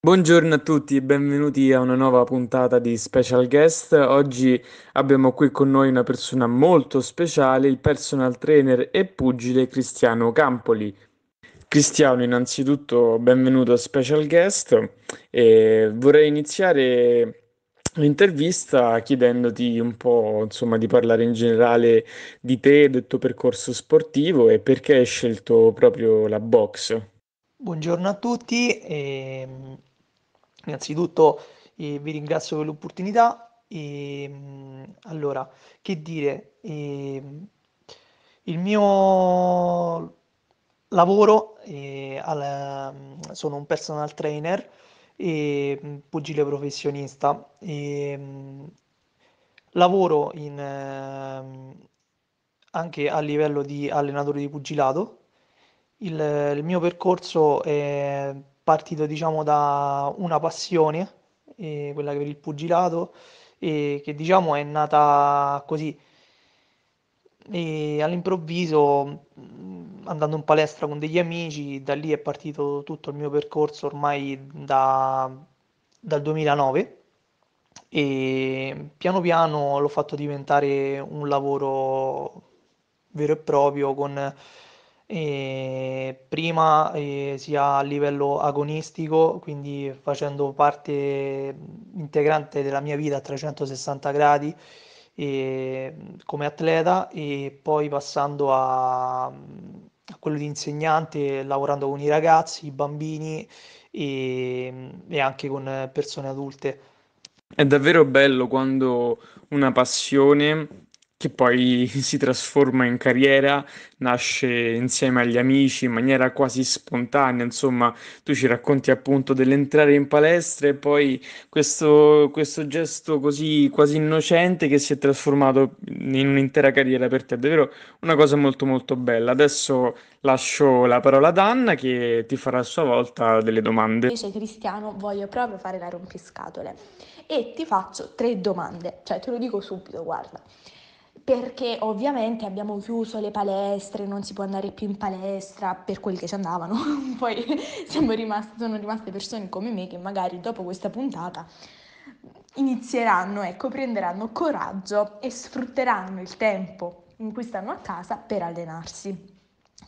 Buongiorno a tutti e benvenuti a una nuova puntata di Special Guest. Oggi abbiamo qui con noi una persona molto speciale, il personal trainer e pugile Cristiano Campoli. Cristiano, innanzitutto benvenuto a Special Guest e vorrei iniziare l'intervista chiedendoti un po', insomma, di parlare in generale di te, del tuo percorso sportivo e perché hai scelto proprio la box. Buongiorno a tutti, ehm, innanzitutto eh, vi ringrazio per l'opportunità. E, allora, che dire, ehm, il mio lavoro, eh, al- sono un personal trainer e pugile professionista. E, lavoro in, ehm, anche a livello di allenatore di pugilato. Il, il mio percorso è partito, diciamo, da una passione, eh, quella per il pugilato, e che diciamo è nata così. E all'improvviso, mh, andando in palestra con degli amici, da lì è partito tutto il mio percorso ormai da- dal 2009 e piano piano l'ho fatto diventare un lavoro vero e proprio con eh, prima eh, sia a livello agonistico, quindi facendo parte integrante della mia vita a 360 gradi e, come atleta e poi passando a, a quello di insegnante, lavorando con i ragazzi, i bambini e, e anche con persone adulte. È davvero bello quando una passione che poi si trasforma in carriera, nasce insieme agli amici in maniera quasi spontanea. Insomma, tu ci racconti appunto dell'entrare in palestra e poi questo, questo gesto così quasi innocente che si è trasformato in un'intera carriera per te. Davvero una cosa molto molto bella. Adesso lascio la parola ad Anna che ti farà a sua volta delle domande. Invece Cristiano voglio proprio fare la rompiscatole e ti faccio tre domande, cioè te lo dico subito, guarda, perché ovviamente abbiamo chiuso le palestre, non si può andare più in palestra per quelli che ci andavano, poi siamo rimasti, sono rimaste persone come me che magari dopo questa puntata inizieranno, ecco, prenderanno coraggio e sfrutteranno il tempo in cui stanno a casa per allenarsi.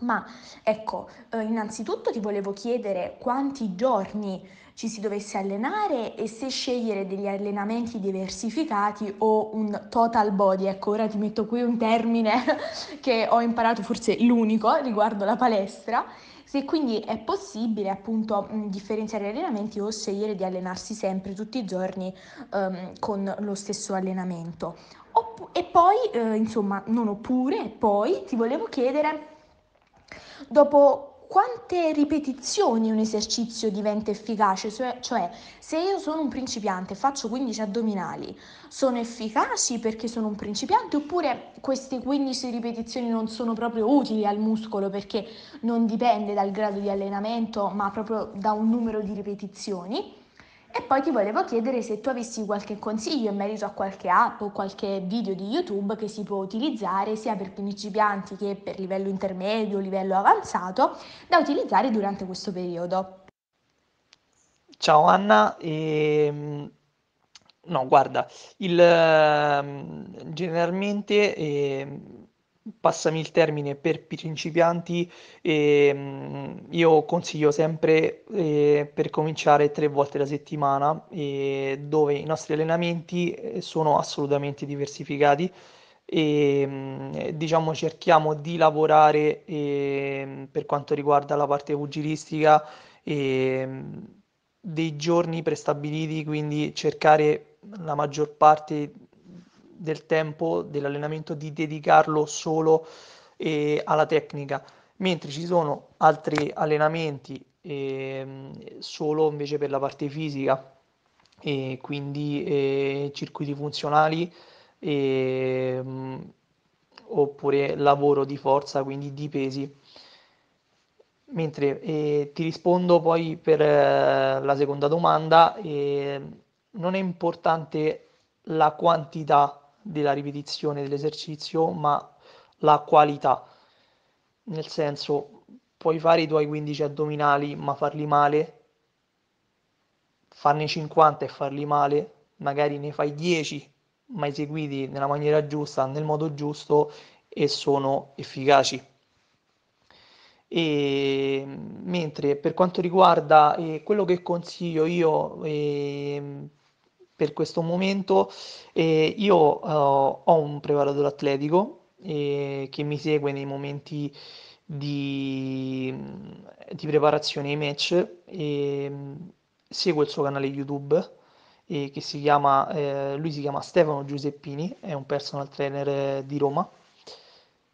Ma ecco, eh, innanzitutto ti volevo chiedere quanti giorni ci si dovesse allenare e se scegliere degli allenamenti diversificati o un total body. Ecco, ora ti metto qui un termine che ho imparato, forse l'unico riguardo la palestra. Se quindi è possibile appunto differenziare gli allenamenti o scegliere di allenarsi sempre tutti i giorni um, con lo stesso allenamento. Opp- e poi, eh, insomma, non oppure, poi ti volevo chiedere Dopo quante ripetizioni un esercizio diventa efficace? Cioè, cioè, se io sono un principiante e faccio 15 addominali, sono efficaci perché sono un principiante oppure queste 15 ripetizioni non sono proprio utili al muscolo perché non dipende dal grado di allenamento ma proprio da un numero di ripetizioni? E poi ti volevo chiedere se tu avessi qualche consiglio in merito a qualche app o qualche video di YouTube che si può utilizzare sia per principianti che per livello intermedio, livello avanzato, da utilizzare durante questo periodo. Ciao Anna, ehm, no, guarda, il, ehm, generalmente ehm, passami il termine, per principianti, ehm, io consiglio sempre eh, per cominciare tre volte la settimana, eh, dove i nostri allenamenti eh, sono assolutamente diversificati. E mm, diciamo cerchiamo di lavorare ehm, per quanto riguarda la parte pugilistica ehm, dei giorni prestabiliti, quindi cercare la maggior parte del tempo dell'allenamento di dedicarlo solo eh, alla tecnica, mentre ci sono altri allenamenti eh, solo invece per la parte fisica e quindi eh, circuiti funzionali e, mh, oppure lavoro di forza, quindi di pesi. Mentre eh, ti rispondo poi per eh, la seconda domanda, eh, non è importante la quantità della ripetizione dell'esercizio, ma la qualità. Nel senso, puoi fare i tuoi 15 addominali, ma farli male, farne 50 e farli male, magari ne fai 10 ma eseguiti nella maniera giusta, nel modo giusto e sono efficaci. E, mentre per quanto riguarda eh, quello che consiglio io eh, per questo momento, eh, io eh, ho un preparatore atletico eh, che mi segue nei momenti di, di preparazione ai match e seguo il suo canale YouTube eh, che si chiama, eh, lui si chiama Stefano Giuseppini, è un personal trainer di Roma.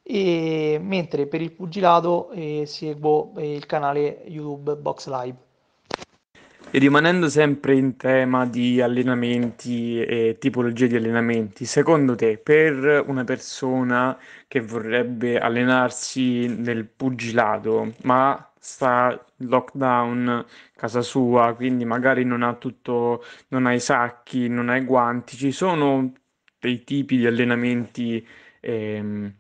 E mentre per il pugilato eh, seguo eh, il canale YouTube Box Live. E rimanendo sempre in tema di allenamenti e tipologie di allenamenti, secondo te per una persona che vorrebbe allenarsi nel pugilato, ma sta in lockdown casa sua, quindi magari non ha tutto, non ha i sacchi, non ha i guanti, ci sono dei tipi di allenamenti ehm,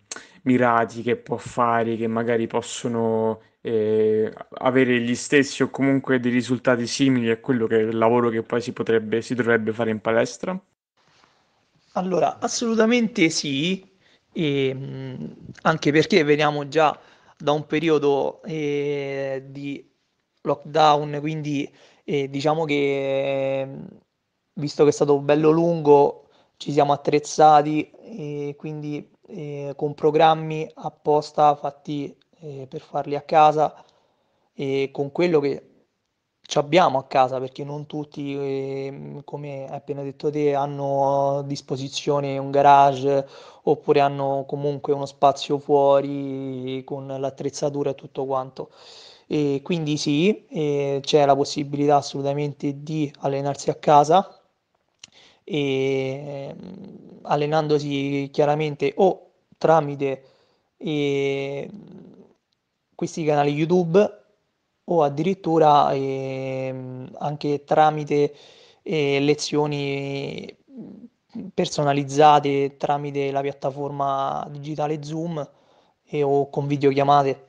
mirati che può fare, che magari possono eh, avere gli stessi o comunque dei risultati simili a quello che è il lavoro che poi si potrebbe, si dovrebbe fare in palestra? Allora, assolutamente sì, e, anche perché veniamo già da un periodo eh, di lockdown, quindi eh, diciamo che visto che è stato bello lungo, ci siamo attrezzati e quindi eh, con programmi apposta fatti eh, per farli a casa e con quello che ci abbiamo a casa perché non tutti, eh, come hai appena detto te, hanno a disposizione un garage oppure hanno comunque uno spazio fuori con l'attrezzatura e tutto quanto. E quindi sì, eh, c'è la possibilità assolutamente di allenarsi a casa e allenandosi chiaramente o tramite eh, questi canali YouTube o addirittura eh, anche tramite eh, lezioni personalizzate tramite la piattaforma digitale Zoom e, o con videochiamate.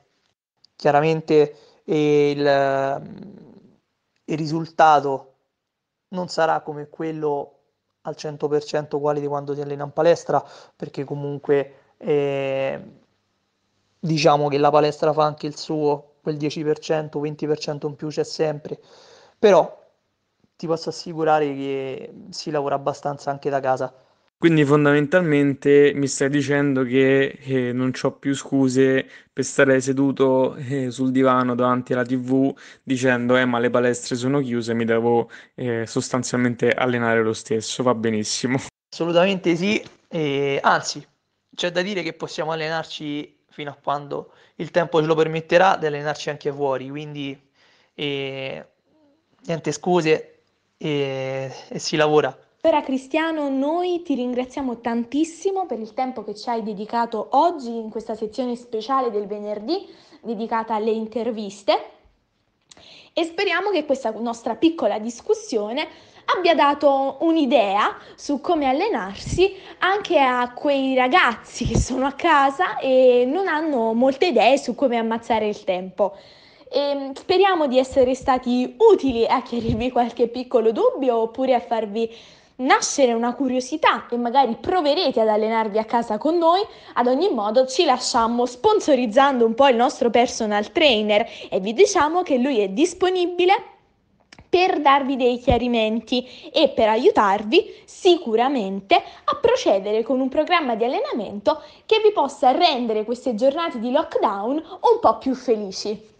Chiaramente eh, il, il risultato non sarà come quello al 100% uguale di quando si allena in palestra perché comunque eh, diciamo che la palestra fa anche il suo quel 10%, 20% in più c'è sempre, però ti posso assicurare che si lavora abbastanza anche da casa. Quindi fondamentalmente mi stai dicendo che eh, non ho più scuse per stare seduto eh, sul divano davanti alla TV dicendo eh ma le palestre sono chiuse, mi devo eh, sostanzialmente allenare lo stesso, va benissimo. Assolutamente sì, anzi c'è da dire che possiamo allenarci fino a quando il tempo ce lo permetterà di allenarci anche fuori, quindi eh, niente scuse e, e si lavora. Allora Cristiano, noi ti ringraziamo tantissimo per il tempo che ci hai dedicato oggi in questa sezione speciale del venerdì dedicata alle interviste e speriamo che questa nostra piccola discussione abbia dato un'idea su come allenarsi anche a quei ragazzi che sono a casa e non hanno molte idee su come ammazzare il tempo. E speriamo di essere stati utili a chiarirvi qualche piccolo dubbio oppure a farvi nascere una curiosità e magari proverete ad allenarvi a casa con noi, ad ogni modo ci lasciamo sponsorizzando un po' il nostro personal trainer e vi diciamo che lui è disponibile per darvi dei chiarimenti e per aiutarvi sicuramente a procedere con un programma di allenamento che vi possa rendere queste giornate di lockdown un po' più felici.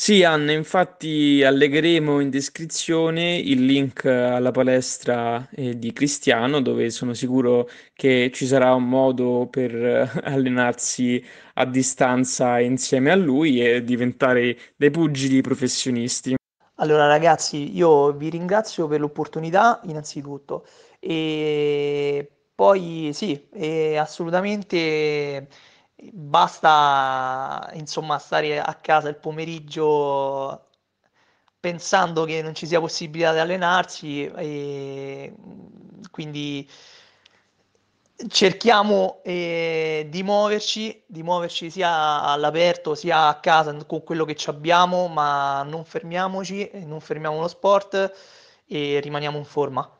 Sì, Anna, infatti allegheremo in descrizione il link alla palestra eh, di Cristiano, dove sono sicuro che ci sarà un modo per eh, allenarsi a distanza insieme a lui e diventare dei pugili professionisti. Allora ragazzi, io vi ringrazio per l'opportunità innanzitutto e poi sì, assolutamente basta insomma stare a casa il pomeriggio pensando che non ci sia possibilità di allenarsi e quindi cerchiamo eh, di muoverci, di muoverci sia all'aperto sia a casa con quello che abbiamo, ma non fermiamoci, non fermiamo lo sport e rimaniamo in forma.